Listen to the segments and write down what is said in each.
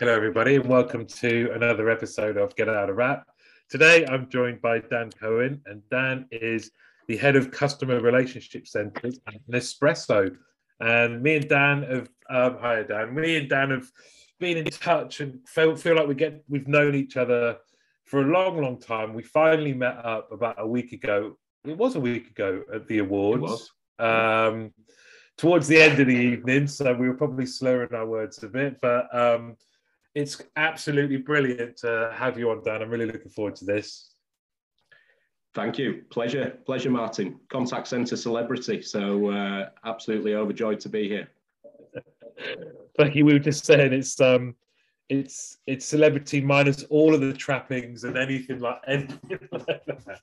Hello, everybody, and welcome to another episode of Get Out of Wrap. Today, I'm joined by Dan Cohen, and Dan is the head of customer relationship centers at Nespresso. And me and Dan have, um, hi Dan, me and Dan have been in touch and feel, feel like we get we've known each other for a long, long time. We finally met up about a week ago. It was a week ago at the awards. Um, towards the end of the evening, so we were probably slurring our words a bit, but um, it's absolutely brilliant to have you on, Dan. I'm really looking forward to this. Thank you. Pleasure, pleasure, Martin. Contact centre celebrity. So uh, absolutely overjoyed to be here. Thank you. We were just saying it's um, it's it's celebrity minus all of the trappings and anything like anything like that.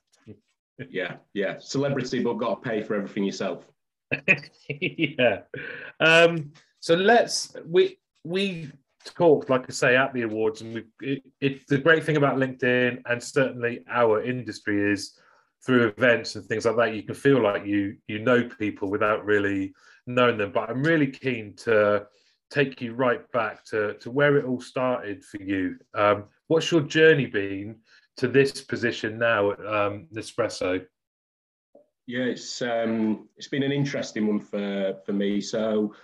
Yeah, yeah, celebrity, but got to pay for everything yourself. yeah. Um, so let's we we talked, like I say, at the awards, and we it, it, the great thing about LinkedIn and certainly our industry is through events and things like that, you can feel like you you know people without really knowing them. But I'm really keen to take you right back to to where it all started for you. Um, what's your journey been to this position now at um, Nespresso? Yeah, it's um, it's been an interesting one for for me. So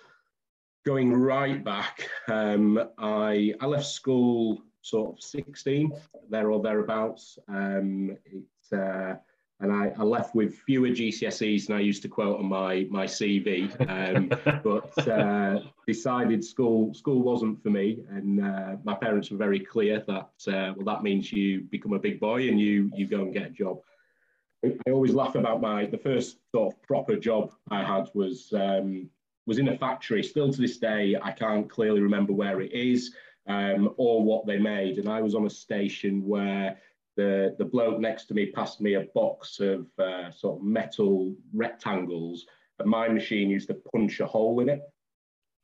going right back, um, I, I left school sort of 16, there or thereabouts. Um, it, uh, and I, I, left with fewer GCSEs than I used to quote on my, my CV, um, but uh, decided school school wasn't for me. And uh, my parents were very clear that, uh, well, that means you become a big boy and you, you go and get a job. I always laugh about my, the first sort of proper job I had was um, was in a factory. Still to this day, I can't clearly remember where it is um, or what they made. And I was on a station where the, the bloke next to me passed me a box of uh, sort of metal rectangles, and my machine used to punch a hole in it.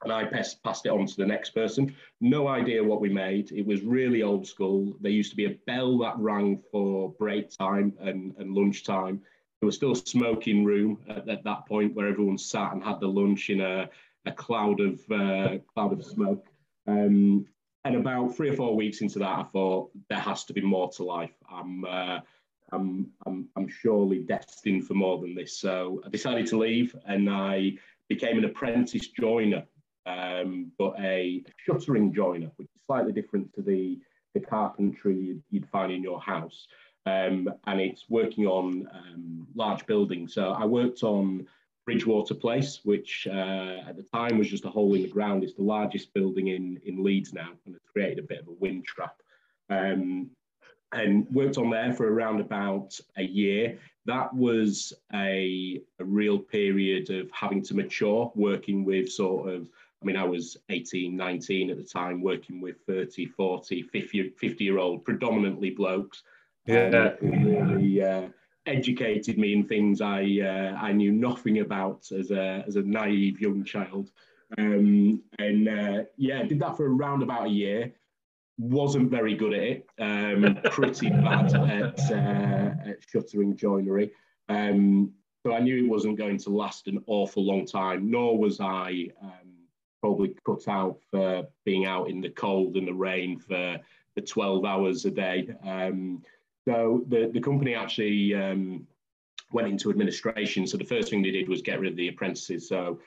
And I passed, it on to the next person. No idea what we made. It was really old school. There used to be a bell that rang for break time and, and lunch time there was still a smoking room at, at, that point where everyone sat and had the lunch in a, a cloud of uh, cloud of smoke. Um, and about three or four weeks into that, I thought there has to be more to life. I'm, uh, I'm, I'm, I'm surely destined for more than this. So I decided to leave, and I became an apprentice joiner, um, but a shuttering joiner, which is slightly different to the the carpentry you'd, you'd find in your house um, and it's working on um, large buildings. So I worked on Bridgewater Place, which uh, at the time was just a hole in the ground. It's the largest building in, in Leeds now, and it's created a bit of a wind trap. Um, and worked on there for around about a year. That was a, a real period of having to mature, working with sort of I mean, I was 18, 19 at the time, working with 30, 40, 50, 50 year old, predominantly blokes yeah. Um, really uh, educated me in things I uh, I knew nothing about as a as a naive young child. Um, and uh, yeah, did that for around about a year. Wasn't very good at it. Um, pretty bad at, uh, at shuttering joinery. Um, so I knew it wasn't going to last an awful long time. Nor was I um, probably cut out for being out in the cold and the rain for for 12 hours a day. Um, so the, the company actually um, went into administration. So the first thing they did was get rid of the apprentices. So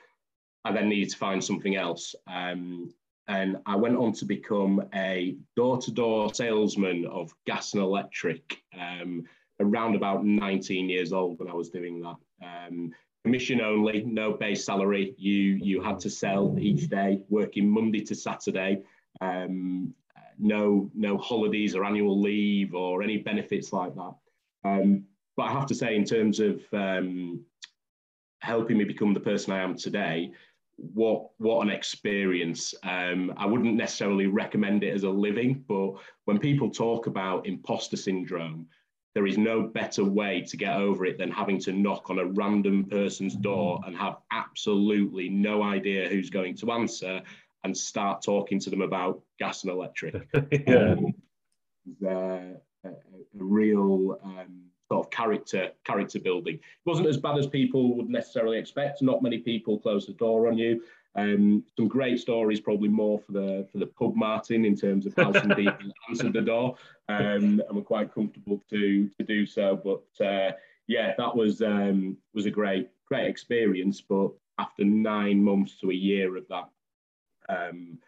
I then needed to find something else. Um, and I went on to become a door-to-door salesman of gas and electric um, around about 19 years old when I was doing that. Um, commission only, no base salary. You you had to sell each day, working Monday to Saturday. Um, no no holidays or annual leave or any benefits like that. Um, but I have to say, in terms of um, helping me become the person I am today, what what an experience! Um, I wouldn't necessarily recommend it as a living, but when people talk about imposter syndrome, there is no better way to get over it than having to knock on a random person's door and have absolutely no idea who's going to answer and start talking to them about gas and electric. yeah. Um, a, a, real um, sort of character character building. It wasn't as bad as people would necessarily expect. Not many people close the door on you. Um, some great stories, probably more for the for the pub Martin in terms of how some people answered the door, um, and we're quite comfortable to to do so. But uh, yeah, that was um, was a great great experience. But after nine months to a year of that, um,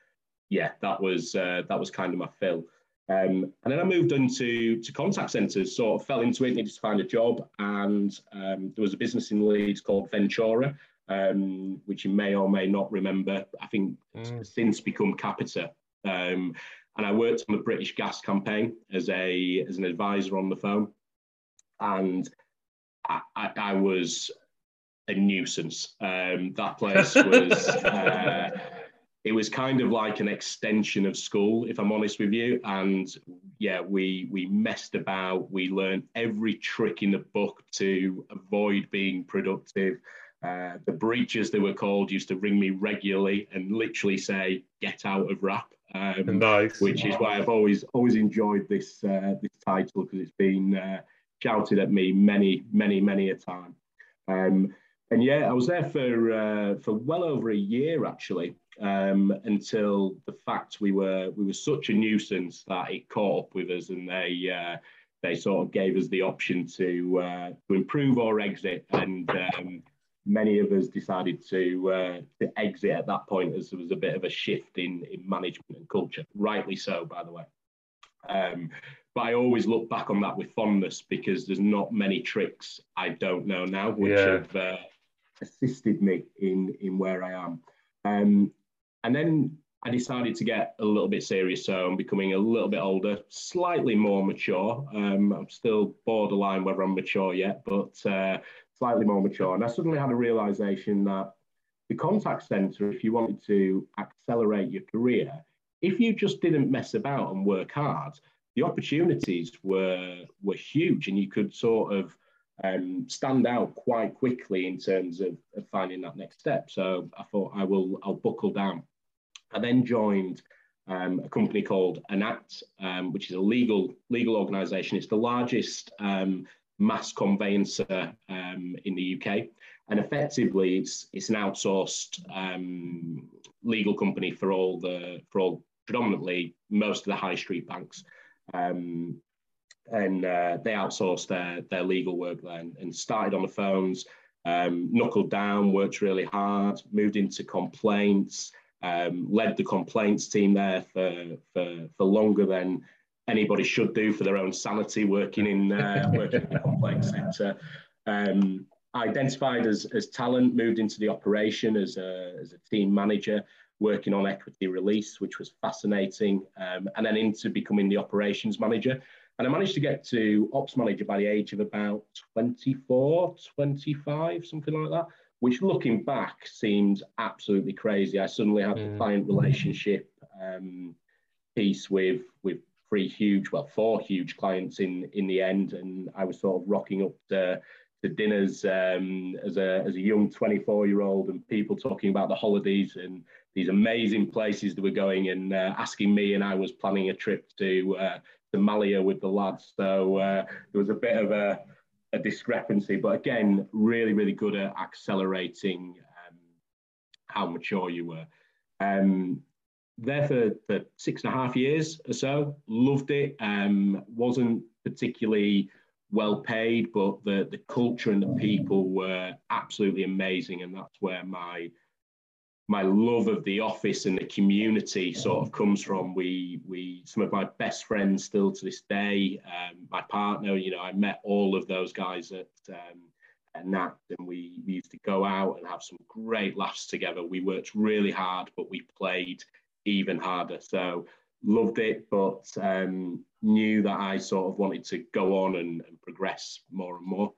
yeah, that was uh, that was kind of my fill. Um, and then I moved into to contact centres, sort of fell into it, needed to find a job, and um, there was a business in Leeds called Ventura, um, which you may or may not remember. I think mm. since become Capita. Um, and I worked on the British Gas campaign as a as an advisor on the phone, and I, I, I was a nuisance. Um, that place was. uh, it was kind of like an extension of school, if I'm honest with you. And yeah, we we messed about. We learned every trick in the book to avoid being productive. Uh, the breaches they were called, used to ring me regularly and literally say, "Get out of wrap." Um, nice. Which is why I've always always enjoyed this uh, this title because it's been uh, shouted at me many many many a time. Um, and yeah, I was there for uh, for well over a year actually, um, until the fact we were we were such a nuisance that it caught up with us, and they uh, they sort of gave us the option to uh, to improve or exit, and um, many of us decided to uh, to exit at that point as there was a bit of a shift in in management and culture, rightly so, by the way. Um, but I always look back on that with fondness because there's not many tricks I don't know now, which yeah. have uh, assisted me in in where I am. Um, and then I decided to get a little bit serious. So I'm becoming a little bit older, slightly more mature. Um, I'm still borderline whether I'm mature yet, but uh, slightly more mature. And I suddenly had a realization that the contact center, if you wanted to accelerate your career, if you just didn't mess about and work hard, the opportunities were were huge, and you could sort of um, stand out quite quickly in terms of, of, finding that next step. So I thought I will I'll buckle down. I then joined um, a company called Enact, um, which is a legal legal organisation. It's the largest um, mass conveyancer um, in the UK, and effectively it's it's an outsourced um, legal company for all the for all predominantly most of the high street banks. Um, and uh, they outsourced their their legal work then and started on the phones, um, knuckled down, worked really hard, moved into complaints, um, led the complaints team there for, for for longer than anybody should do for their own sanity, working in uh, working in the complaints sector. Um, identified as, as talent, moved into the operation as a, as a team manager, working on equity release, which was fascinating, um, and then into becoming the operations manager. And I managed to get to ops manager by the age of about 24, 25, something like that, which looking back seems absolutely crazy. I suddenly had the client relationship um, piece with, with three huge, well, four huge clients in, in the end. And I was sort of rocking up to, to dinners um, as, a, as a young 24 year old and people talking about the holidays and these amazing places that were going and uh, asking me. And I was planning a trip to, uh, to Malia with the lads. So uh, there was a bit of a, a, discrepancy, but again, really, really good at accelerating um, how mature you were. Um, there for, for six and a half years or so, loved it. Um, wasn't particularly well paid, but the, the culture and the people were absolutely amazing. And that's where my my love of the office and the community sort of comes from. We we some of my best friends still to this day. Um, my partner, you know, I met all of those guys at um, at Enact, and we, we used to go out and have some great laughs together. We worked really hard, but we played even harder. So loved it, but um, knew that I sort of wanted to go on and, and progress more and more.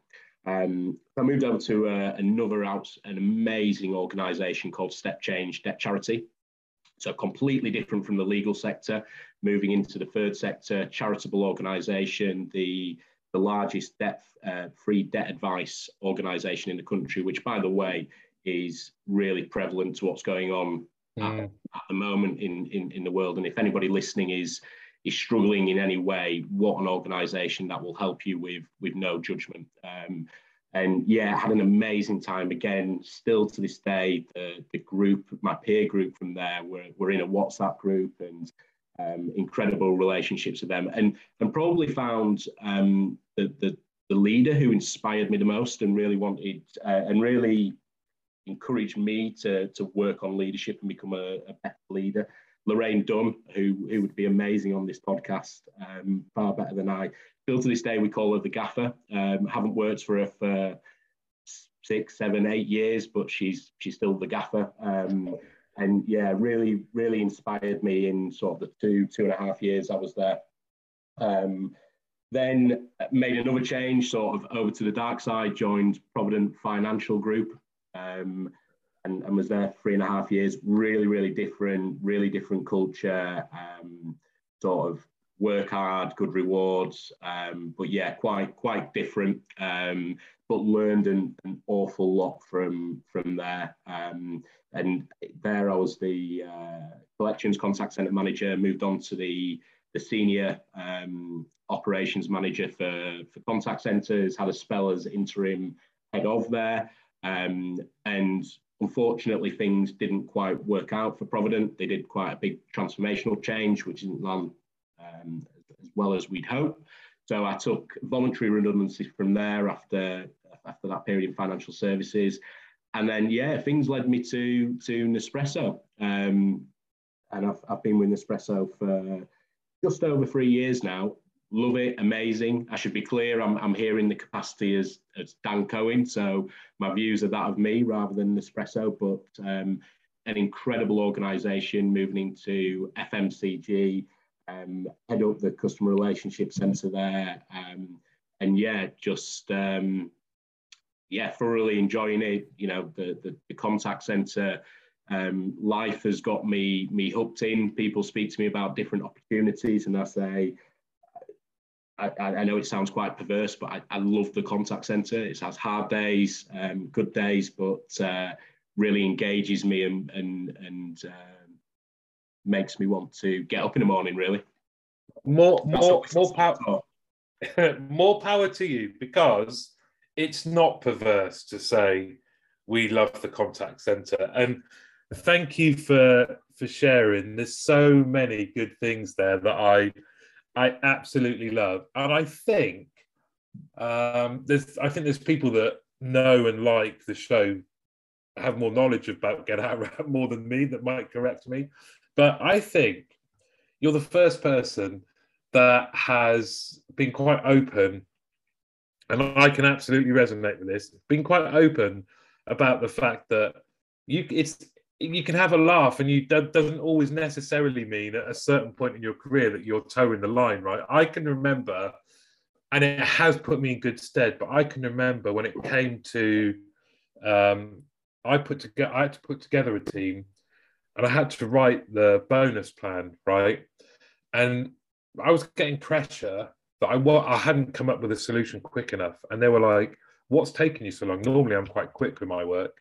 Um, I moved over to uh, another out, an amazing organisation called StepChange Debt Charity. So completely different from the legal sector, moving into the third sector, charitable organisation, the the largest debt uh, free debt advice organisation in the country, which by the way is really prevalent to what's going on mm. at, at, the moment in, in in the world. And if anybody listening is is struggling in any way, what an organisation that will help you with with no judgment. Um, and yeah, had an amazing time. Again, still to this day, the, the group, my peer group from there, we're, we're in a WhatsApp group and um, incredible relationships with them. And, and probably found um, the, the, the leader who inspired me the most and really wanted uh, and really encouraged me to, to work on leadership and become a, a better leader. Lorraine Dunn, who, who would be amazing on this podcast, um, far better than I. Still to this day, we call her the gaffer. Um, haven't worked for her for six, seven, eight years, but she's she's still the gaffer. Um, and yeah, really, really inspired me in sort of the two, two and a half years I was there. Um, then made another change, sort of over to the dark side, joined Provident Financial Group, um, and, and, was there three and a half years. Really, really different, really different culture. Um, sort of work hard, good rewards. Um, but yeah, quite quite different. Um, but learned an, an, awful lot from from there. Um, and there, I was the uh, collections contact center manager. Moved on to the the senior um, operations manager for for contact centers. Had a spell as interim head of there. Um, and unfortunately, things didn't quite work out for Provident. They did quite a big transformational change, which didn't land um, as well as we'd hope. So I took voluntary redundancy from there after after that period in financial services, and then yeah, things led me to to Nespresso, um, and I've I've been with Nespresso for just over three years now. Love it, amazing. I should be clear, I'm I'm here in the capacity as as Dan Cohen, so my views are that of me rather than Nespresso, but um, an incredible organisation moving into FMCG um, head up the customer relationship center there. Um, and yeah, just um, yeah, thoroughly enjoying it. You know, the the, the contact center um, life has got me me hooked in. People speak to me about different opportunities, and I say. I, I know it sounds quite perverse, but I, I love the contact center. It has hard days, um, good days, but uh, really engages me and and and uh, makes me want to get up in the morning. Really, more more more power, more power to you because it's not perverse to say we love the contact center and thank you for for sharing. There's so many good things there that I I absolutely love, and I think um, there's I think there's people that know and like the show have more knowledge about Get Out more than me that might correct me. But I think you're the first person that has been quite open, and I can absolutely resonate with this. Been quite open about the fact that you it's you can have a laugh, and you that doesn't always necessarily mean at a certain point in your career that you're toeing the line, right? I can remember, and it has put me in good stead. But I can remember when it came to, um, I put together, I had to put together a team and I had to write the bonus plan, right? And I was getting pressure that I I hadn't come up with a solution quick enough, and they were like, "What's taking you so long?" Normally, I'm quite quick with my work,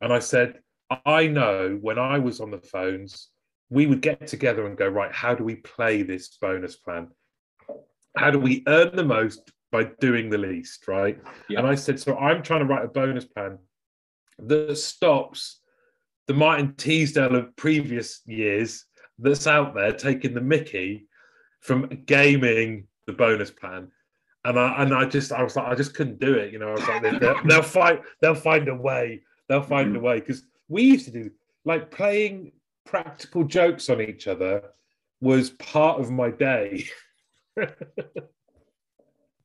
and I said, "I know when I was on the phones, we would get together and go, right, how do we play this bonus plan? How do we earn the most by doing the least, right?" Yeah. And I said, "So I'm trying to write a bonus plan that stops." the Martin Teasdale of previous years that's out there taking the Mickey from gaming the bonus plan. And I and I just I was like I just couldn't do it, you know. I was like they'll, they'll find they'll find a way. They'll find mm-hmm. a way because we used to do like playing practical jokes on each other was part of my day.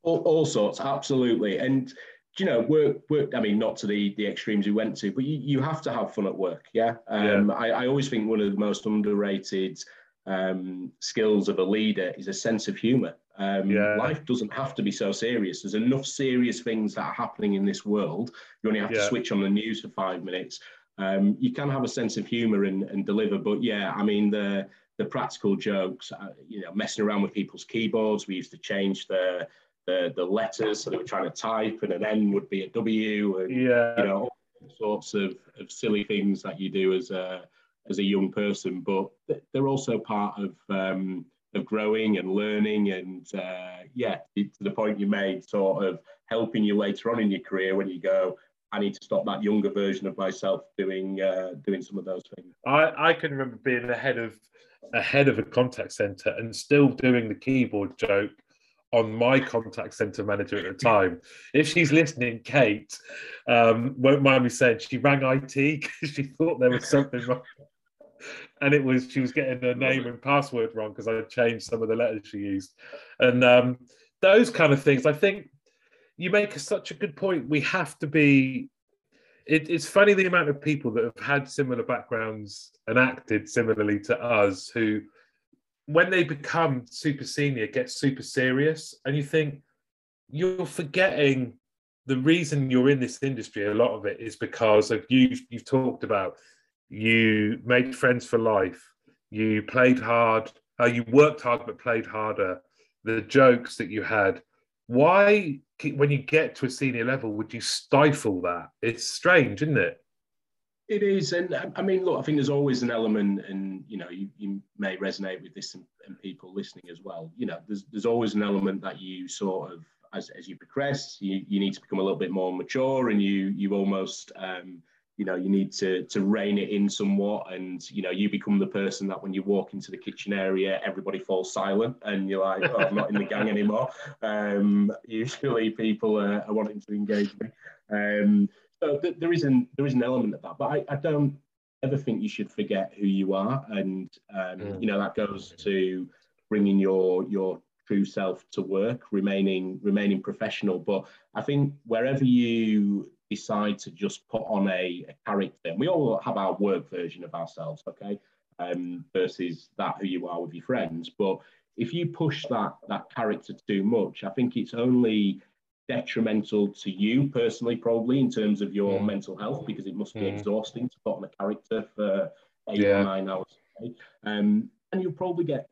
all, all sorts, absolutely. And you know, work, work. I mean, not to the the extremes we went to, but you, you have to have fun at work. Yeah. Um, yeah. I, I always think one of the most underrated um, skills of a leader is a sense of humor. Um, yeah. Life doesn't have to be so serious. There's enough serious things that are happening in this world. You only have yeah. to switch on the news for five minutes. Um, you can have a sense of humor and, and deliver, but yeah, I mean the the practical jokes. Uh, you know, messing around with people's keyboards. We used to change the the, the letters. So they were trying to type, and an N would be a W, and yeah. you know, all sorts of, of silly things that you do as a as a young person. But they're also part of um, of growing and learning and uh, yeah to the point you made sort of helping you later on in your career when you go I need to stop that younger version of myself doing uh, doing some of those things. I, I can remember being ahead of ahead of a contact center and still doing the keyboard joke on my contact center manager at the time. If she's listening, Kate um, won't mind me saying she rang IT because she thought there was something wrong. And it was she was getting her name and password wrong because I changed some of the letters she used. And um, those kind of things, I think you make such a good point. We have to be. It, it's funny the amount of people that have had similar backgrounds and acted similarly to us who, when they become super senior, get super serious, and you think you're forgetting the reason you're in this industry. A lot of it is because of you. You've talked about you made friends for life. You played hard. Uh, you worked hard but played harder. The jokes that you had why when you get to a senior level would you stifle that? It's strange isn't it? It is and i mean look i think there's always an element and you know you, you may resonate with this and, and, people listening as well. You know there's, there's always an element that you sort of as, as you progress you, you need to become a little bit more mature and you you almost um, you know you need to to rein it in somewhat. And you know you become the person that when you walk into the kitchen area everybody falls silent and you're like oh, i'm not in the gang anymore. Um, usually people are, are, wanting to engage me. Um, so th- there is an there is an element of that but I, I, don't ever think you should forget who you are. And um, mm. you know that goes to bringing your your true self to work remaining remaining professional. But i think wherever you decide to just put on a, a character, and we all have our work version of ourselves, okay, um, versus that who you are with your friends. But if you push that that character too much, I think it's only detrimental to you personally, probably in terms of your mm. mental health, because it must be mm. exhausting to put on a character for eight yeah. or nine hours. Um, and you'll probably get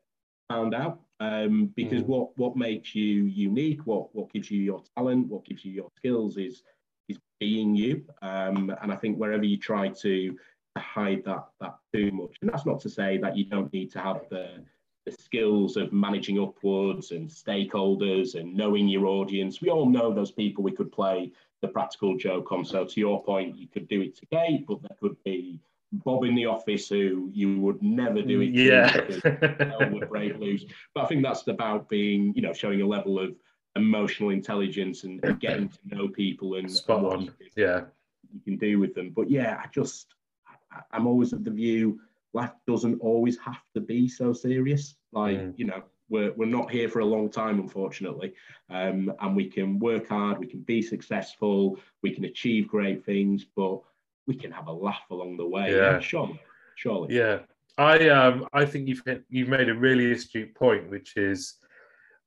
found out um, because mm. what what makes you unique, what what gives you your talent, what gives you your skills is being you. Um, and I think wherever you try to hide that that too much, and that's not to say that you don't need to have the the skills of managing upwards and stakeholders and knowing your audience. We all know those people we could play the practical joke on. So to your point, you could do it to Kate, but there could be Bob in the office who you would never do it yeah. to would break loose. But I think that's about being, you know, showing a level of emotional intelligence and, and getting to know people and, Spot and on. yeah. you can do with them. But yeah i just I, i'm always of the view life doesn't always have to be so serious. Like mm. you know we're, we're not here for a long time unfortunately. Um, and we can work hard we can be successful we can achieve great things but we can have a laugh along the way. Yeah, yeah surely surely. Yeah. I um i think you've hit, you've made a really astute point which is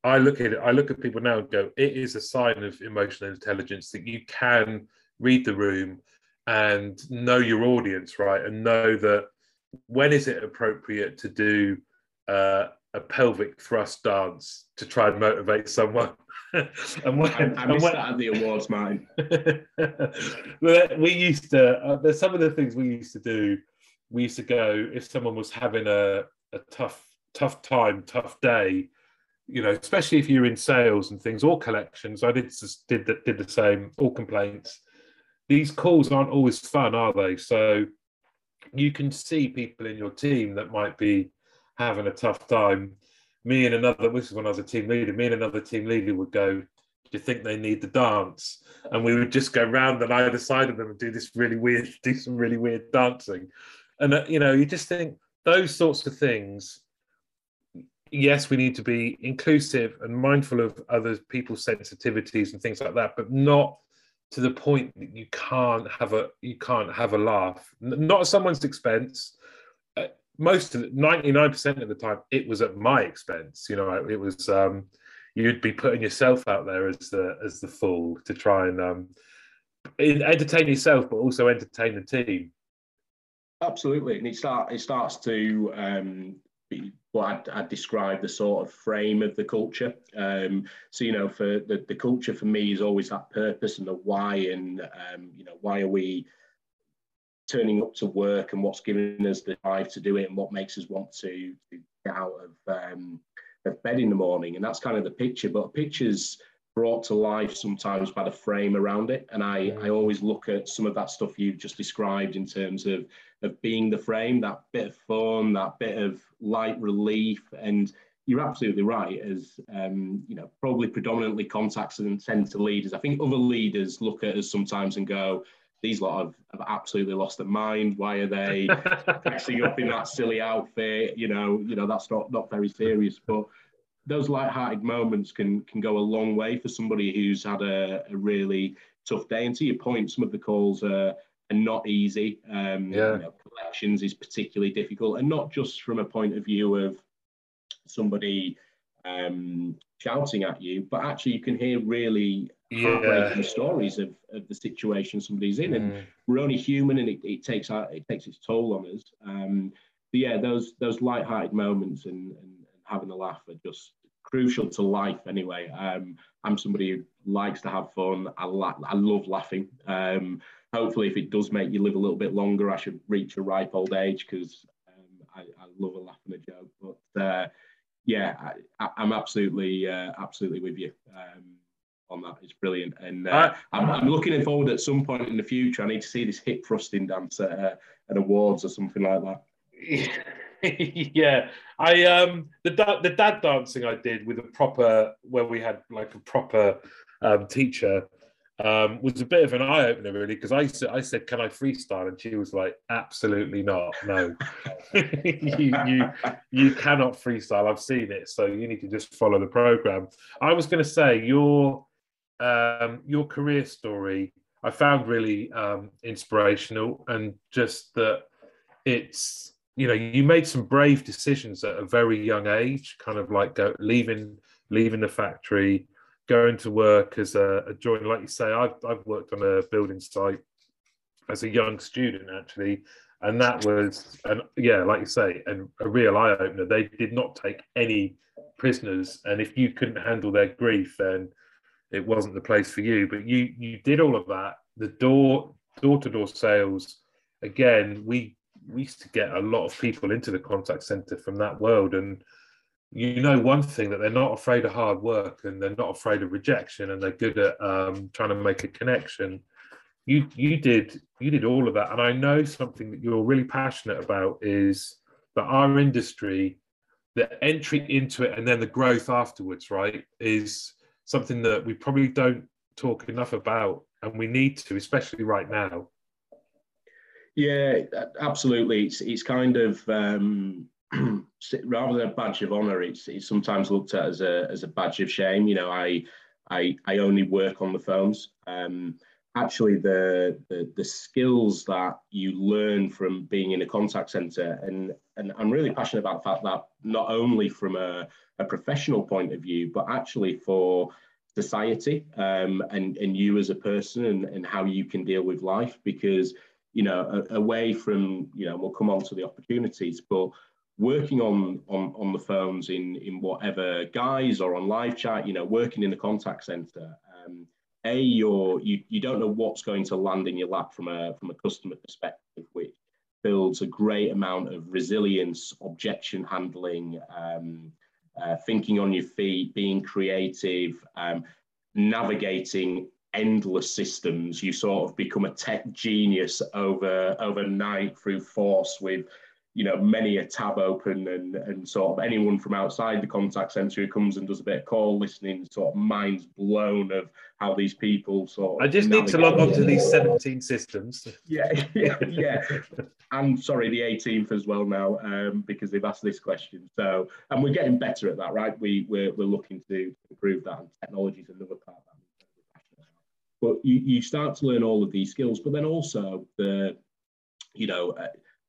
I look at it, I look at people now and go, it is a sign of emotional intelligence that you can read the room and know your audience, right? And know that when is it appropriate to do uh, a pelvic thrust dance to try and motivate someone? and when, I, I missed when, that at the awards, Martin. we used to, uh, there's some of the things we used to do. We used to go, if someone was having a, a tough, tough time, tough day, you know, especially if you're in sales and things or collections. I did did the, did the same. All complaints. These calls aren't always fun, are they? So you can see people in your team that might be having a tough time. Me and another, this is when I was a team leader. Me and another team leader would go. Do you think they need the dance? And we would just go round on either side of them and do this really weird, do some really weird dancing. And uh, you know, you just think those sorts of things yes, we need to be inclusive and mindful of other people's sensitivities and things like that, but not to the point that you can't have a you can't have a laugh. Not at someone's expense. Uh, most of ninety nine percent of the time, it was at my expense. You know, it was um, you'd be putting yourself out there as the as the fool to try and um, entertain yourself, but also entertain the team. Absolutely, and it start it starts to um, what I'd, I'd, describe the sort of frame of the culture. Um, so, you know, for the, the culture for me is always that purpose and the why, and, um, you know, why are we turning up to work and what's giving us the drive to do it and what makes us want to, to get out of, um, of bed in the morning, and that's kind of the picture. But picture's brought to life sometimes by the frame around it, and I I always look at some of that stuff you've just described in terms of of being the frame, that bit of fun, that bit of light relief, and you're absolutely right. As um, you know, probably predominantly contacts and center leaders. I think other leaders look at us sometimes and go, "These lot have, have absolutely lost their mind. Why are they dressing up in that silly outfit? You know, you know that's not not very serious." But those light-hearted moments can can go a long way for somebody who's had a, a really tough day. And to your point, some of the calls are and not easy. Um, yeah. You know, collections is particularly difficult, and not just from a point of view of somebody um, shouting at you, but actually you can hear really heartbreaking yeah. stories of, of the situation somebody's in, mm. and we're only human, and it, it takes it takes its toll on us. Um, but yeah, those those light-hearted moments and, and, and having a laugh are just crucial to life anyway. Um, I'm somebody who likes to have fun. I, la- I love laughing. Um, hopefully, if it does make you live a little bit longer, I should reach a ripe old age because um, I, I, love a laugh and a joke. But uh, yeah, I, am absolutely, uh, absolutely with you um, on that. It's brilliant, and uh, I'm, I'm, looking forward at some point in the future. I need to see this hip thrusting dance at, uh, at awards or something like that. yeah, I um the the dad dancing I did with a proper where we had like a proper um, teacher um, was a bit of an eye opener, really, because I said, I said, "Can I freestyle?" and she was like, "Absolutely not. No, you, you you cannot freestyle. I've seen it, so you need to just follow the program." I was going to say your um, your career story I found really um, inspirational, and just that it's you know you made some brave decisions at a very young age, kind of like go, leaving leaving the factory going to work as a, a joiner, like you say, I've, I've worked on a building site as a young student actually, and that was, and yeah, like you say, and a real eye opener. They did not take any prisoners, and if you couldn't handle their grief, then it wasn't the place for you. But you you did all of that. The door door to door sales, again, we we used to get a lot of people into the contact center from that world, and you know one thing that they're not afraid of hard work and they're not afraid of rejection and they're good at um, trying to make a connection. You you did you did all of that and i know something that you're really passionate about is that our industry the entry into it and then the growth afterwards right is something that we probably don't talk enough about and we need to especially right now yeah absolutely it's it's kind of um rather than a badge of honor, it's, it's sometimes looked at as a, as a badge of shame. You know, I, I, I only work on the phones. Um, actually, the, the, the skills that you learn from being in a contact center, and, and I'm really passionate about the fact that not only from a, a professional point of view, but actually for society um, and, and you as a person and, and how you can deal with life because you know away from you know we'll come on to the opportunities but working on, on, on the phones in, in whatever guise or on live chat, you know, working in the contact center, um, a you're, you you don't know what's going to land in your lap from a from a customer perspective, which builds a great amount of resilience, objection handling, um, uh, thinking on your feet, being creative, um, navigating endless systems. You sort of become a tech genius over overnight through force with you know, many a tab open and, and sort of anyone from outside the contact center who comes and does a bit of call listening, sort of minds blown of how these people sort of. I just need to log on to these 17 systems. Yeah, yeah, yeah. and sorry, the 18th as well now, um, because they've asked this question. So, and we're getting better at that, right? We, we're, we're looking to improve that, and technology is another part of that. But you, you start to learn all of these skills, but then also the, you know, uh,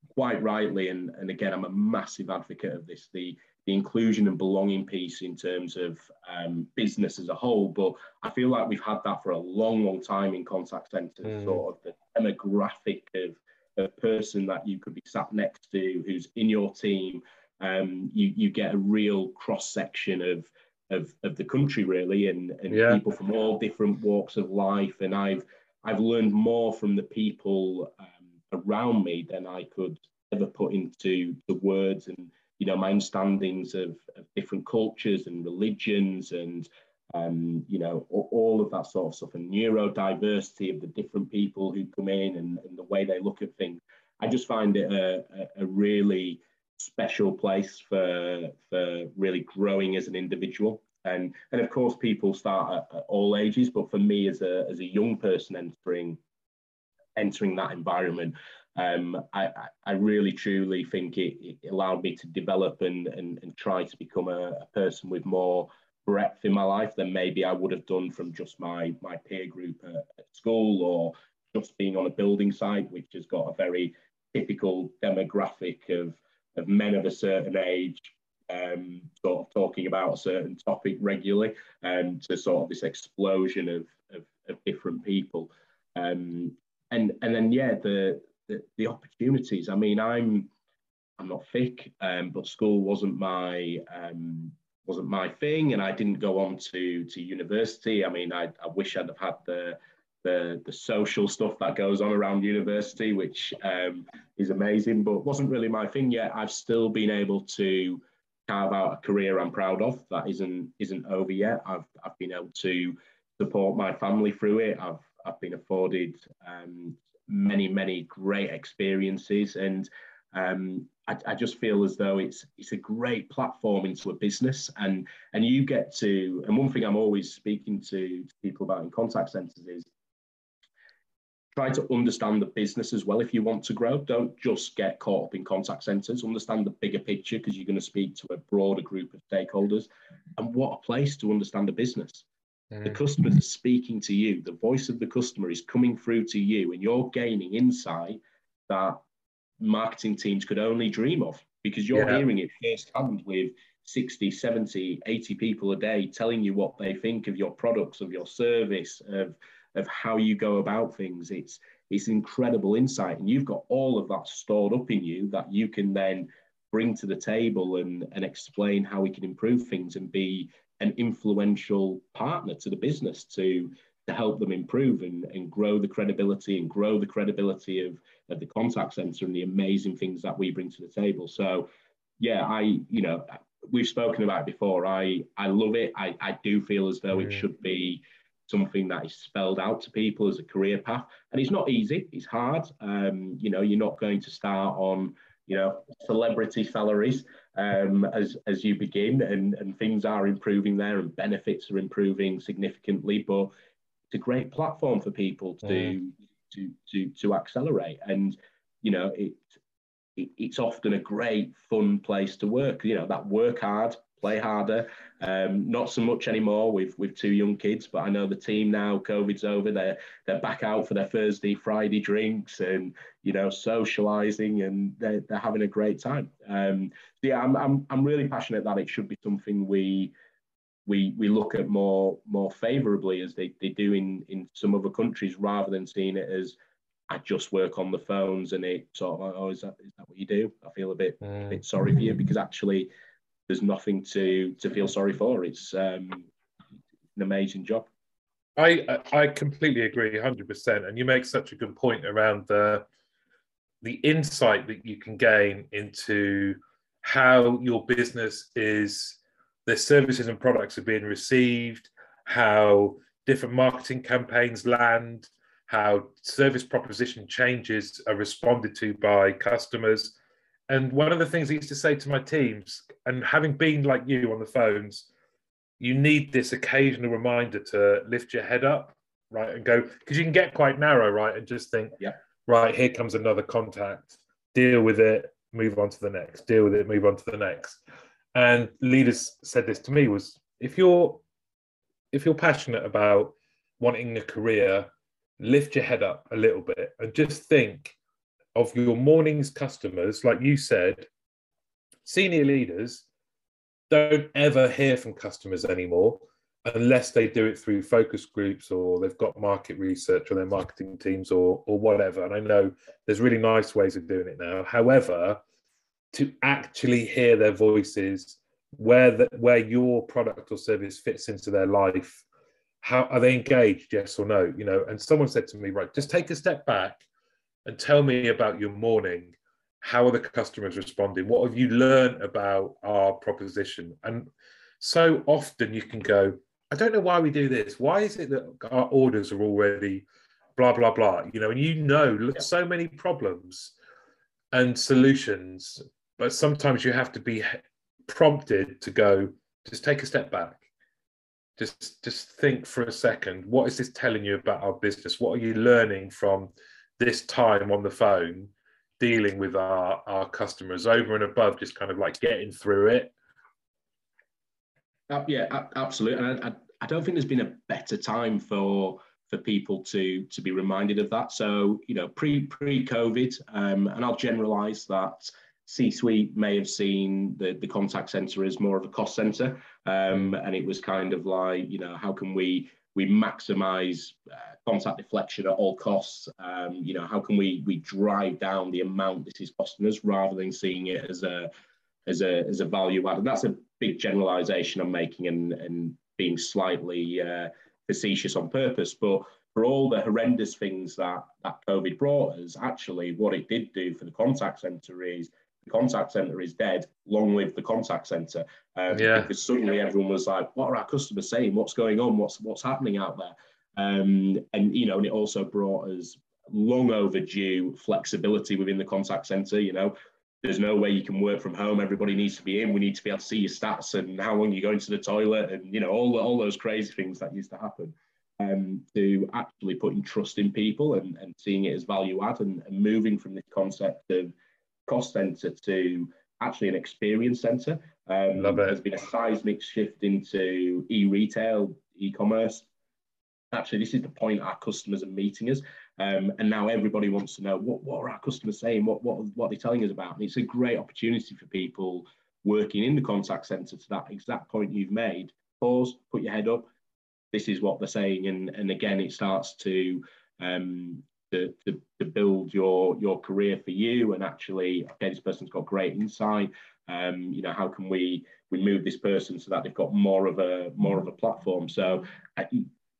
quite rightly, and, and again, I'm a massive advocate of this, the, the inclusion and belonging piece in terms of um, business as a whole. But I feel like we've had that for a long, long time in contact centers, mm. sort of the demographic of a person that you could be sat next to who's in your team. Um, you, you get a real cross section of, of, of the country really and, and yeah. people from all different walks of life. And I've, I've learned more from the people um, around me than I could ever put into the words and you know my understandings of, of different cultures and religions and um, you know all of that sort of stuff and neurodiversity of the different people who come in and, and the way they look at things. I just find it a, a, a really special place for for really growing as an individual. And and of course people start at, at, all ages but for me as a as a young person entering entering that environment um, I, I really truly think it, it, allowed me to develop and, and, and try to become a, a, person with more breadth in my life than maybe I would have done from just my my peer group at, at school or just being on a building site which has got a very typical demographic of of men of a certain age um, sort of talking about a certain topic regularly and um, to sort of this explosion of, of, of different people. Um, and, and then, yeah, the, the, the, opportunities. I mean, I'm, I'm not thick, um, but school wasn't my, um, wasn't my thing. And I didn't go on to, to university. I mean, I, I wish I'd have had the, the the social stuff that goes on around university, which um, is amazing, but wasn't really my thing yet. I've still been able to carve out a career I'm proud of. That isn't isn't over yet. I've I've been able to support my family through it. I've I've been afforded um, many many great experiences, and um, I, I, just feel as though it's it's a great platform into a business, and and you get to. And one thing I'm always speaking to people about in contact centres is try to understand the business as well if you want to grow. Don't just get caught up in contact centers. Understand the bigger picture because you're going to speak to a broader group of stakeholders. And what a place to understand the business. Mm. The customers are speaking to you. The voice of the customer is coming through to you, and you're gaining insight that marketing teams could only dream of because you're yeah. hearing it firsthand with 60, 70, 80 people a day telling you what they think of your products, of your service, of of how you go about things. It's it's incredible insight, and you've got all of that stored up in you that you can then bring to the table and, and explain how we can improve things and be an influential partner to the business to to help them improve and, and grow the credibility and grow the credibility of, of the contact center and the amazing things that we bring to the table. So yeah, I you know we've spoken about it before. I I love it. I, I do feel as though it should be something that is spelled out to people as a career path. And it's not easy, it's hard. Um, you know, you're not going to start on, you know, celebrity salaries um, as, as you begin, and, and things are improving there and benefits are improving significantly. But it's a great platform for people to, mm. to, to, to accelerate. And, you know, it, it, it's often a great, fun place to work. You know, that work hard, play harder. Um, not so much anymore with with two young kids, but I know the team now. COVID's over. They're they're back out for their Thursday, Friday drinks, and you know socialising, and they're they're having a great time. Um, so yeah, I'm I'm I'm really passionate that it should be something we. We, we look at more more favourably as they, they do in, in some other countries rather than seeing it as I just work on the phones and it sort of oh is that is that what you do? I feel a bit mm. a bit sorry for you because actually there's nothing to to feel sorry for. It's um, an amazing job. I I completely agree, hundred percent. And you make such a good point around the the insight that you can gain into how your business is, the services and products are being received, how different marketing campaigns land, how service proposition changes are responded to by customers and one of the things I used to say to my teams, and having been like you on the phones, you need this occasional reminder to lift your head up, right, and go because you can get quite narrow, right, and just think, yeah, right, here comes another contact, deal with it, move on to the next, deal with it, move on to the next. And leaders said this to me was if you're if you're passionate about wanting a career, lift your head up a little bit and just think of your morning's customers, like you said, senior leaders don't ever hear from customers anymore unless they do it through focus groups or they've got market research or their marketing teams or or whatever. And I know there's really nice ways of doing it now. However, to actually hear their voices, where the, where your product or service fits into their life, how are they engaged? Yes or no? You know. And someone said to me, right, just take a step back and tell me about your morning how are the customers responding? What have you learned about our proposition? And so often you can go, I don't know why we do this. Why is it that our orders are already blah blah blah? You know, and you know so many problems and solutions, but sometimes you have to be prompted to go, just take a step back. Just just think for a second, what is this telling you about our business? What are you learning from this time on the phone dealing with our, our customers over and above just kind of like getting through it uh, yeah, absolutely. And I, I, don't think there's been a better time for for people to to be reminded of that. So you know, pre pre COVID, um, and I'll generalise that. C-suite may have seen the, the contact center as more of a cost center, um, and it was kind of like, you know, how can we we maximize uh, contact deflection at all costs? Um, you know, how can we we drive down the amount this is costing us rather than seeing it as a as a as a value add? And that's a big generalization I'm making and, and being slightly uh, facetious on purpose. But for all the horrendous things that, that COVID brought us, actually, what it did do for the contact center is the contact center is dead, long live the contact center. Um, yeah. Because suddenly everyone was like, what are our customers saying? What's going on? What's what's happening out there? Um, and you know, and it also brought us long overdue flexibility within the contact center. You know, there's no way you can work from home. Everybody needs to be in. We need to be able to see your stats and how long you're going to the toilet and you know all all those crazy things that used to happen. Um, to actually putting trust in people and, and seeing it as value add and, and moving from this concept of cost center to actually an experience center. Um, Love it. There's been a seismic shift into e-retail, e-commerce. Actually, this is the point our customers are meeting us. Um, and now everybody wants to know what, what are our customers saying, what, what, what are they telling us about? And it's a great opportunity for people working in the contact center to that exact point you've made. Pause, put your head up. This is what they're saying. And, and again, it starts to, um, to, to, to build your, your career for you. And actually, okay, this person's got great insight. Um, you know, how can we, we move this person so that they've got more of a, more of a platform? So uh,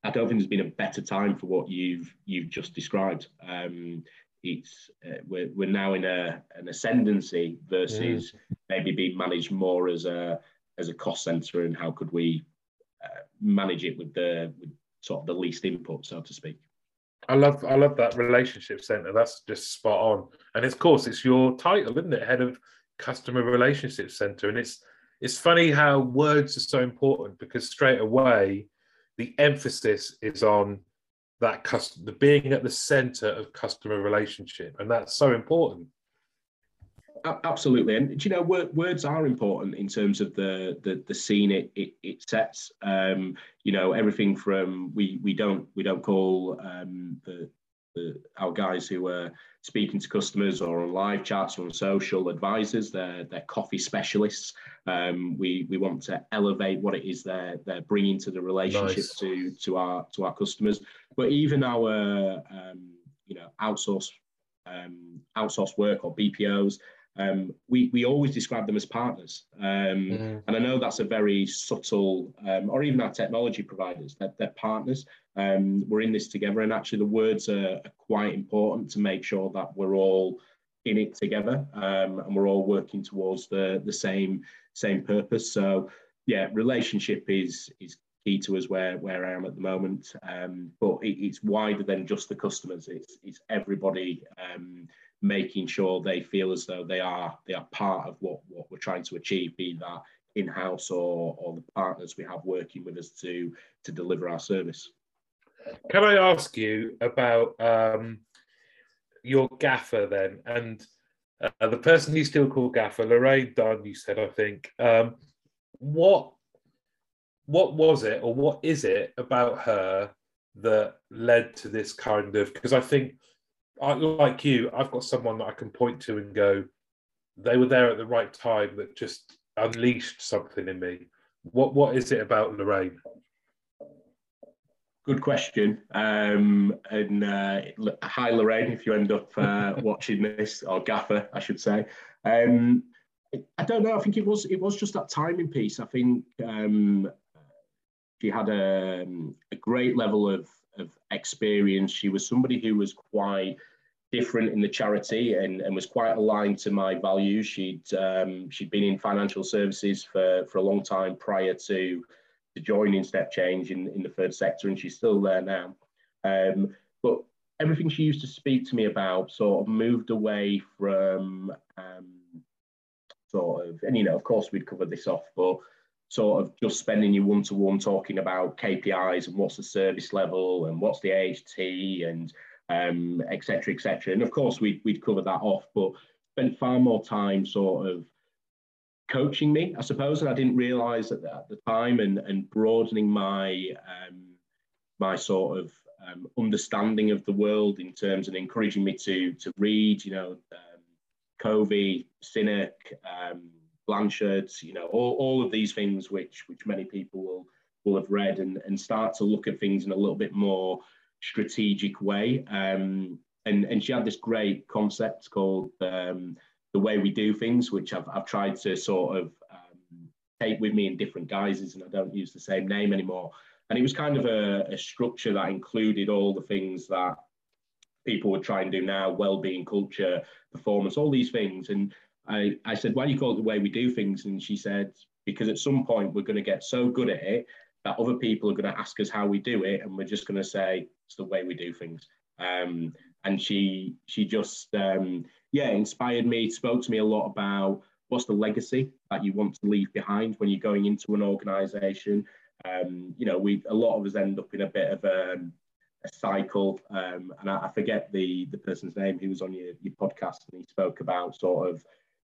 I don't think there's been a better time for what you've you've just described. Um, it's uh, we're, we're now in a an ascendancy versus mm. maybe being managed more as a as a cost center and how could we uh, manage it with the with sort of the least input, so to speak. I love I love that relationship center. That's just spot on. And of course, it's your title, isn't it? Head of Customer Relationship Center. And it's it's funny how words are so important because straight away the emphasis is on that customer the being at the center of customer relationship and that's so important absolutely and you know words are important in terms of the the, the scene it, it, it sets um, you know everything from we we don't we don't call um, the the, our guys who are speaking to customers or on live chats or on social advisors. They're, they're coffee specialists. Um, we, we want to elevate what it is they're, they're bringing to the relationship nice. to, to, our, to our customers. But even our um, you know, outsource, um, outsource work or BPOs, um, we, we always describe them as partners. Um, mm. And I know that's a very subtle, um, or even our technology providers, they're, they're partners. Um, we're in this together, and actually, the words are, are, quite important to make sure that we're all in it together um, and we're all working towards the, the same same purpose. So, yeah, relationship is is key to us where where I am at the moment. Um, but it, it's wider than just the customers. It's it's everybody um, making sure they feel as though they are they are part of what what we're trying to achieve, be that in house or or the partners we have working with us to to deliver our service. Can I ask you about um, your gaffer then, and uh, the person you still call gaffer, Lorraine Dunn? You said, I think. Um, what what was it, or what is it about her that led to this kind of? Because I think I, like you, I've got someone that I can point to and go, they were there at the right time that just unleashed something in me. What what is it about Lorraine? Good question. Um, and uh, hi Lorraine, if you end up uh, watching this, or Gaffer, I should say. Um, I don't know. I think it was it was just that timing piece. I think um, she had a, a great level of of experience. She was somebody who was quite different in the charity and, and was quite aligned to my values. She'd um, she'd been in financial services for, for a long time prior to, to joining StepChange in, in the third sector, and she's still there now. Um, but everything she used to speak to me about sort of moved away from um, sort of, and you know, of course, we'd covered this off, but sort of just spending your one to one talking about KPIs and what's the service level and what's the AHT and um, et cetera, et cetera. And of course, we'd, we'd cover that off, but spent far more time sort of coaching me, I suppose, and I didn't realize at, at the time and, and broadening my, um, my sort of um, understanding of the world in terms of encouraging me to, to read, you know, um, Covey, Sinek, um, Blanchard, you know, all, all of these things which, which many people will, will have read and, and start to look at things in a little bit more strategic way. Um, and, and she had this great concept called um, the way we do things, which I've, I've tried to sort of um, take with me in different guises, and I don't use the same name anymore. And it was kind of a, a structure that included all the things that people would try and do now well-being culture performance all these things and I, I said why do you call it the way we do things and she said because at some point we're going to get so good at it that other people are going to ask us how we do it and we're just going to say it's the way we do things. Um, and she she just um, yeah inspired me, spoke to me a lot about what's the legacy that you want to leave behind when you're going into an organisation. Um, you know, we a lot of us end up in a bit of a, a cycle, um, and I, I, forget the the person's name who was on your, your podcast, and he spoke about sort of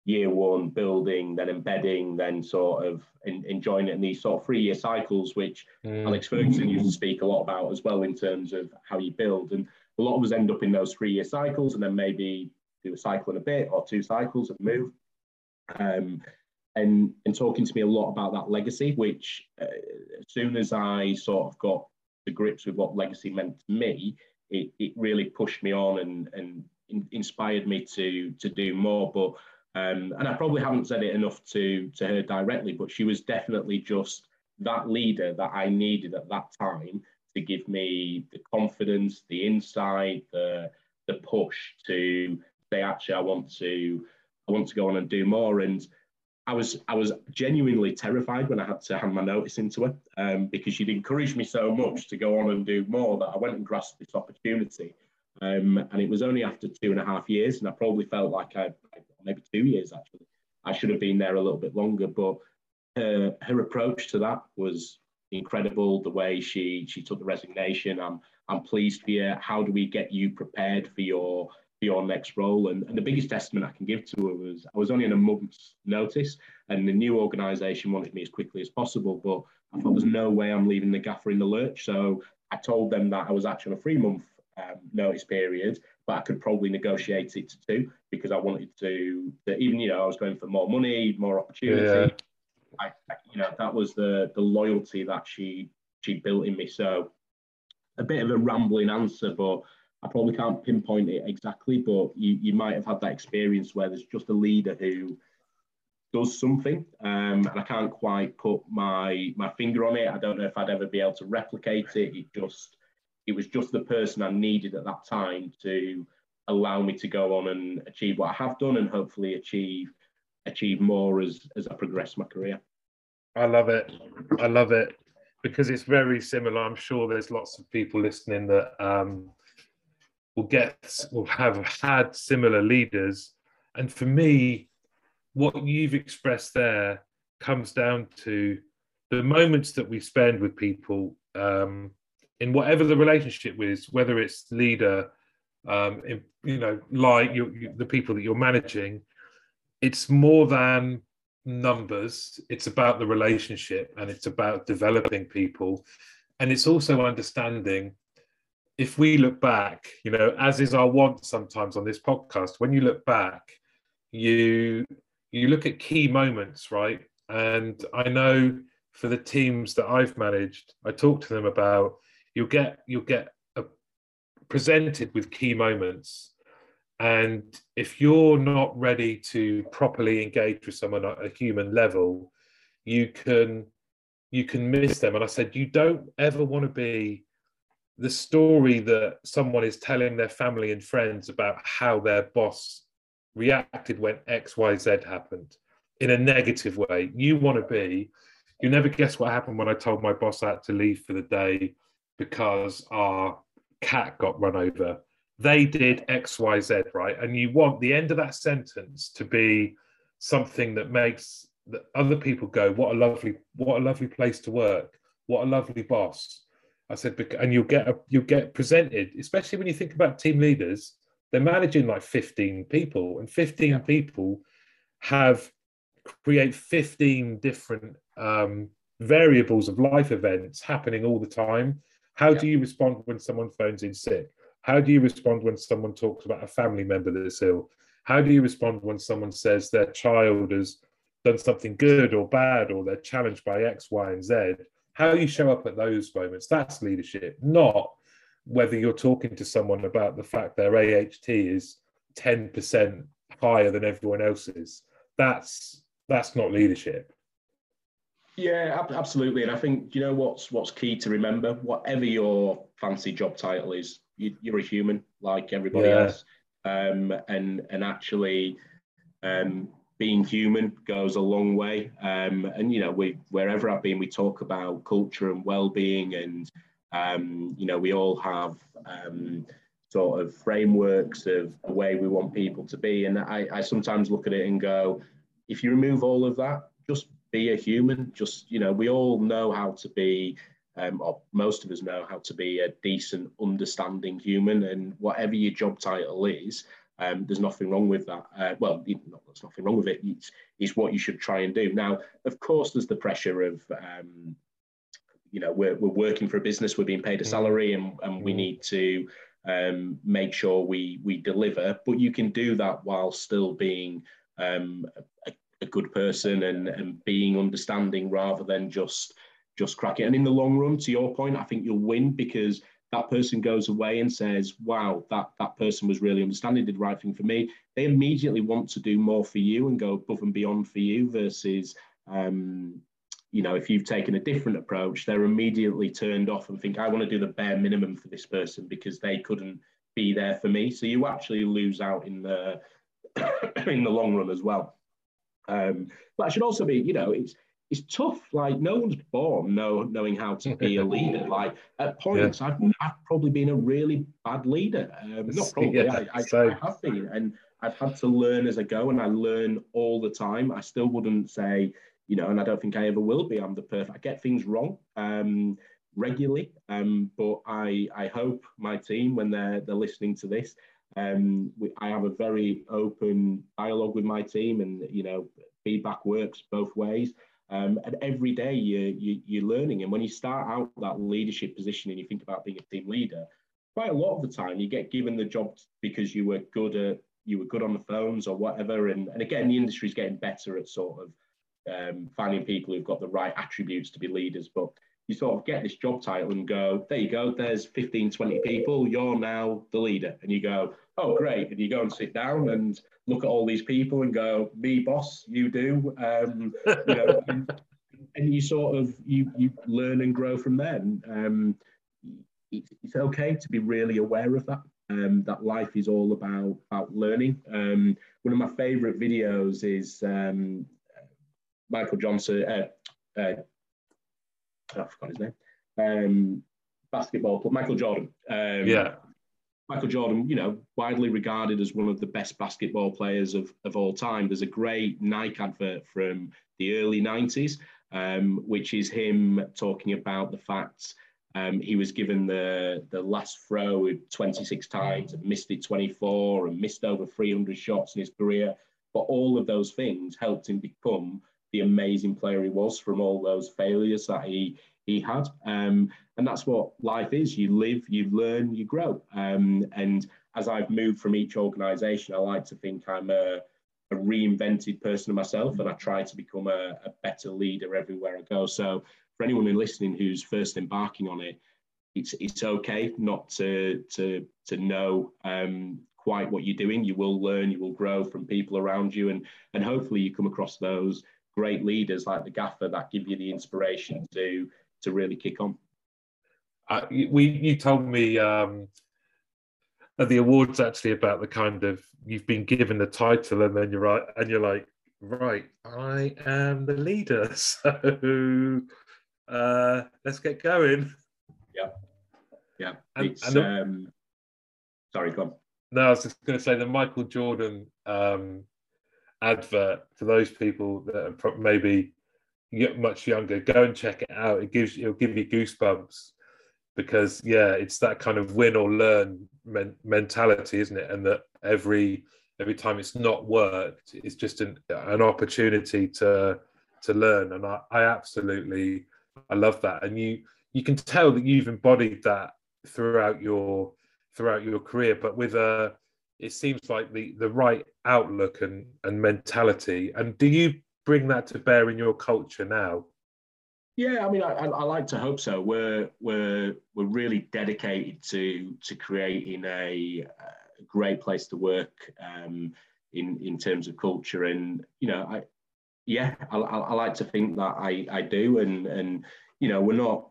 year one building, then embedding, then sort of in, enjoying it in these sort of three year cycles, which mm. Alex Ferguson used to speak a lot about as well in terms of how you build. And a lot of us end up in those three year cycles and then maybe do a cycle in a bit or two cycles and move. Um, and, and talking to me a lot about that legacy, which uh, as soon as I sort of got the grips with what legacy meant to me, it, it really pushed me on and, and in, inspired me to, to do more. But um, and I probably haven't said it enough to, to her directly, but she was definitely just that leader that I needed at that time to give me the confidence, the insight, the, the push to say, actually, I want to, I want to go on and do more. And I was, I was genuinely terrified when I had to hand my notice into her um, because she'd encouraged me so much to go on and do more that I went and grasped this opportunity. Um, and it was only after two and a half years, and I probably felt like I, maybe two years actually. I should have been there a little bit longer, but her, her approach to that was incredible. The way she she took the resignation. I'm I'm pleased for you. How do we get you prepared for your for your next role? And, and the biggest testament I can give to her was I was only on a month's notice, and the new organisation wanted me as quickly as possible. But I thought there's no way I'm leaving the gaffer in the lurch. So I told them that I was actually on a three month um, notice period, but I could probably negotiate it to two because I wanted to, to even you know I was going for more money, more opportunity. Yeah. I, I, you know that was the the loyalty that she she built in me. So a bit of a rambling answer, but I probably can't pinpoint it exactly. But you you might have had that experience where there's just a leader who does something, um, and I can't quite put my my finger on it. I don't know if I'd ever be able to replicate it. It just it was just the person I needed at that time to allow me to go on and achieve what I have done and hopefully achieve achieve more as as I progress my career. I love it. I love it because it's very similar. I'm sure there's lots of people listening that um, will get will have had similar leaders. And for me, what you've expressed there comes down to the moments that we spend with people um, in whatever the relationship is, whether it's leader, um, in, you know, like you, the people that you're managing, it's more than numbers. It's about the relationship and it's about developing people. And it's also understanding if we look back, you know, as is our want sometimes on this podcast, when you look back, you you look at key moments, right? And I know for the teams that I've managed, I talk to them about you'll get you'll get a, presented with key moments. And if you're not ready to properly engage with someone at a human level you can you can miss them. And i said you don't ever want to be the story that someone is telling their family and friends about how their boss reacted when xyz happened in a negative way. You want to be you never guess what happened when i told my boss i had to leave for the day because our cat got run over they did xyz right and you want the end of that sentence to be something that makes that other people go what a lovely what a lovely place to work what a lovely boss I said, and you'll get a, you'll get presented, especially when you think about team leaders. They're managing like 15 people, and 15 yeah. people have create 15 different um, variables of life events happening all the time. How yeah. do you respond when someone phones in sick? How do you respond when someone talks about a family member that's ill? How do you respond when someone says their child has done something good or bad, or they're challenged by X, Y, and Z? how you show up at those moments that's leadership not whether you're talking to someone about the fact their aht is 10% higher than everyone else's that's that's not leadership yeah absolutely and i think you know what's what's key to remember whatever your fancy job title is you, are a human like everybody yeah. else um, and and actually um, being human goes a long way. Um, and you know, we wherever I've been, we talk about culture and well-being, and um, you know, we all have um, sort of frameworks of the way we want people to be. And I, I sometimes look at it and go, if you remove all of that, be a human. Just you know, we all know how to be. Um, or most of us know how to be a decent, understanding human, and whatever your job title is, um, there's nothing wrong with that. Uh, well, there's nothing wrong with it. It's, it's, what you should try and do. Now, of course, there's the pressure of, um, you know, we're, we're working for a business, we're being paid a mm. salary, and, and we mm. need to um, make sure we we deliver. But you can do that while still being um, a, a, good person and, and being understanding rather than just just crack it. And in the long run, to your point, I think you'll win because that person goes away and says, wow, that, that person was really understanding, did the right thing for me, they immediately want to do more for you and go above and beyond for you versus, um, you know, if you've taken a different approach, they're immediately turned off and think, I want to do the bare minimum for this person because they couldn't be there for me. So you actually lose out in the in the long run as well. Um, but I should also be, you know, it's it's tough. Like no one's born know, knowing how to be a leader. Like at points, yeah. I've, I've probably been a really bad leader. Um, not probably, yeah, I, I, so. I, have been, and I've had to learn as I go, and I learn all the time. I still wouldn't say, you know, and I don't think I ever will be. I'm the perfect. I get things wrong um, regularly, um, but I I hope my team when they're they're listening to this. Um, we, I have a very open dialogue with my team, and you know, feedback works both ways. Um, and every day you, you, you're learning. And when you start out that leadership position and you think about being a team leader, quite a lot of the time you get given the job because you were good at you were good on the phones or whatever. And, and again, the industry is getting better at sort of um, finding people who've got the right attributes to be leaders. But you sort of get this job title and go, there you go, there's 15, 20 people, you're now the leader. And you go, oh, great. And you go and sit down and look at all these people and go, me boss, you do. Um, you know, and, and, you sort of, you, you learn and grow from there. And, um, it's, it's okay to be really aware of that. Um, that life is all about about learning. Um, one of my favourite videos is um, Michael Johnson. Uh, uh, I forgot his name. Um, basketball, Michael Jordan. Um, yeah. Michael Jordan, you know, widely regarded as one of the best basketball players of, of all time. There's a great Nike advert from the early 90s, um, which is him talking about the fact um, he was given the, the last throw 26 times and missed it 24 and missed over 300 shots in his career. But all of those things helped him become the amazing player he was from all those failures that he he had. Um, and that's what life is. You live, you learn, you grow. Um, and as I've moved from each organization, I like to think I'm a, a reinvented person of myself and I try to become a, a, better leader everywhere I go. So for anyone who's listening who's first embarking on it, it's, it's okay not to, to, to know um, quite what you're doing. You will learn, you will grow from people around you, and, and hopefully you come across those great leaders like the gaffer that give you the inspiration to to really kick on. I, we you told me um, at the awards actually about the kind of you've been given the title and then you're right and you're like right I am the leader so uh, let's get going. Yeah, yeah. And, it's, and the, um, sorry, go on. No, I was just going to say the Michael Jordan um, advert for those people that are maybe much younger. Go and check it out. It gives it'll give you goosebumps because yeah, it's that kind of win or learn men- mentality, isn't it? And that every every time it's not worked, it's just an, an opportunity to to learn. And I, I absolutely I love that. And you you can tell that you've embodied that throughout your throughout your career, but with a it seems like the the right outlook and and mentality. And do you bring that to bear in your culture now? Yeah, I mean, I, I, like to hope so. We're we're we're really dedicated to to creating a, a great place to work um, in in terms of culture, and you know, I yeah, I, I, like to think that I I do, and and you know, we're not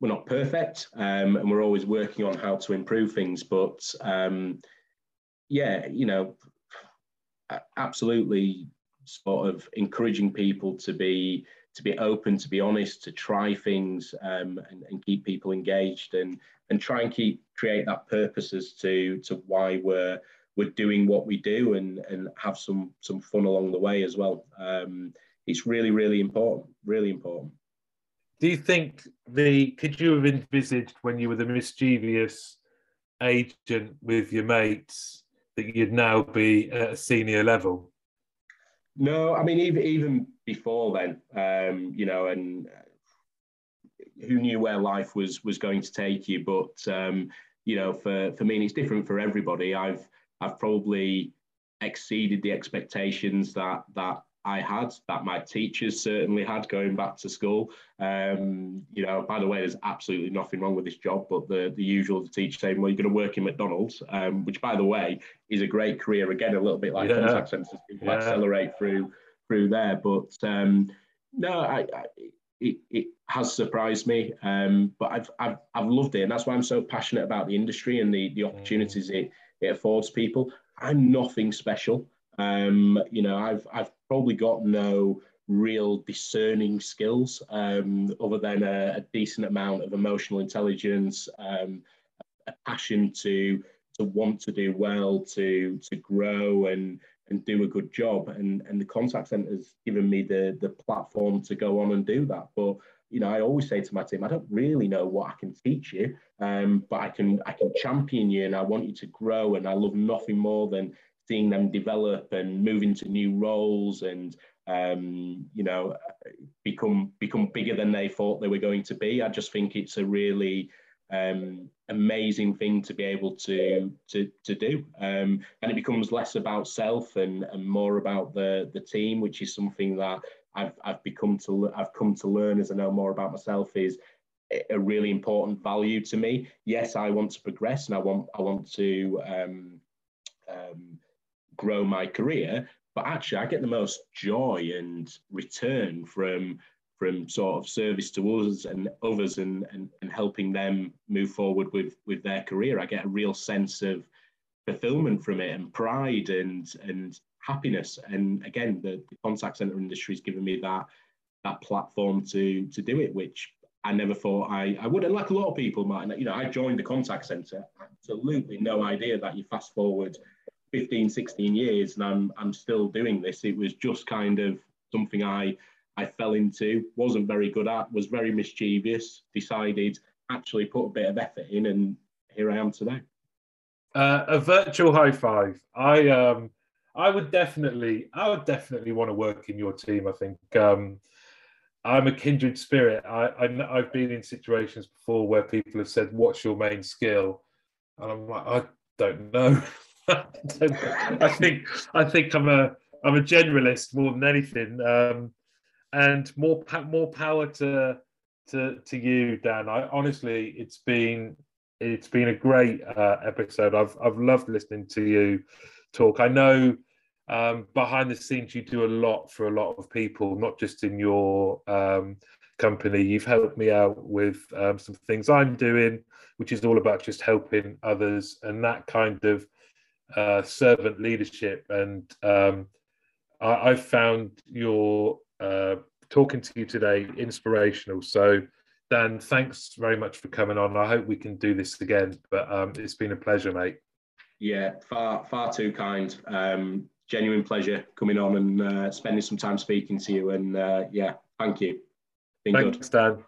we're not perfect, um, and we're always working on how to improve things, but um, yeah, you know, absolutely sort of encouraging people to be to be open, to be honest, to try things um, and, and, keep people engaged and and try and keep create that purpose as to to why we're we're doing what we do and and have some some fun along the way as well. Um, it's really really important, really important. Do you think the could you have envisaged when you were the mischievous agent with your mates that you'd now be at a senior level? No, I mean even even before then, um, you know, and who knew where life was was going to take you? But um, you know, for for me, and it's different for everybody. I've I've probably exceeded the expectations that that I had, that my teachers certainly had going back to school. Um, you know, by the way, there's absolutely nothing wrong with this job, but the, the usual the teacher saying, well, you're going to work in McDonald's, um, which, by the way, is a great career. Again, a little bit like yeah. contact centres, people yeah. accelerate through through there. But um, no, I, I, it, it has surprised me, um, but I've, I've, I've loved it. And that's why I'm so passionate about the industry and the, the opportunities mm. it, it affords people. I'm nothing special. Um, you know, I've I've probably got no real discerning skills um, other than a, a, decent amount of emotional intelligence, um, a passion to to want to do well, to to grow and and do a good job. And and the contact centre has given me the the platform to go on and do that. But you know, I always say to my team, I don't really know what I can teach you, um, but I can I can champion you, and I want you to grow. And I love nothing more than seeing them develop and move into new roles and um, you know become become bigger than they thought they were going to be. I just think it's a really um, amazing thing to be able to to to do, um, and it becomes less about self and, and more about the the team, which is something that I've I've become to I've come to learn as I know more about myself is a really important value to me. Yes, I want to progress and I want I want to um, um, grow my career, but actually I get the most joy and return from from sort of service to us and others and, and, and helping them move forward with with their career. I get a real sense of fulfillment from it and pride and and happiness. And again, the, the contact center industry has given me that that platform to to do it, which I never thought I, I would. And like a lot of people might, you know, I joined the contact center, absolutely no idea that you fast forward 15, 16 years and I'm, I'm still doing this. It was just kind of something I, I fell into, wasn't very good at, was very mischievous, decided actually put a bit of effort in and here I am today. Uh, a virtual high five. I um I would definitely I would definitely want to work in your team. I think um, I'm a kindred spirit. I, I I've been in situations before where people have said, "What's your main skill?" and I'm like, I don't know. I think I think I'm a I'm a generalist more than anything, um, and more more power to to to you, Dan. I honestly, it's been it's been a great uh, episode. I've I've loved listening to you talk. I know um, behind the scenes, you do a lot for a lot of people, not just in your um, company. You've helped me out with um, some things I'm doing, which is all about just helping others and that kind of uh, servant leadership. And um, I, have found your uh, talking to you today inspirational. So, Dan, thanks very much for coming on. I hope we can do this again, but um, it's been a pleasure, mate. Yeah, far far too kind. Um, genuine pleasure coming on and uh, spending some time speaking to you. And uh, yeah, thank you. Been Thanks, good. Dan.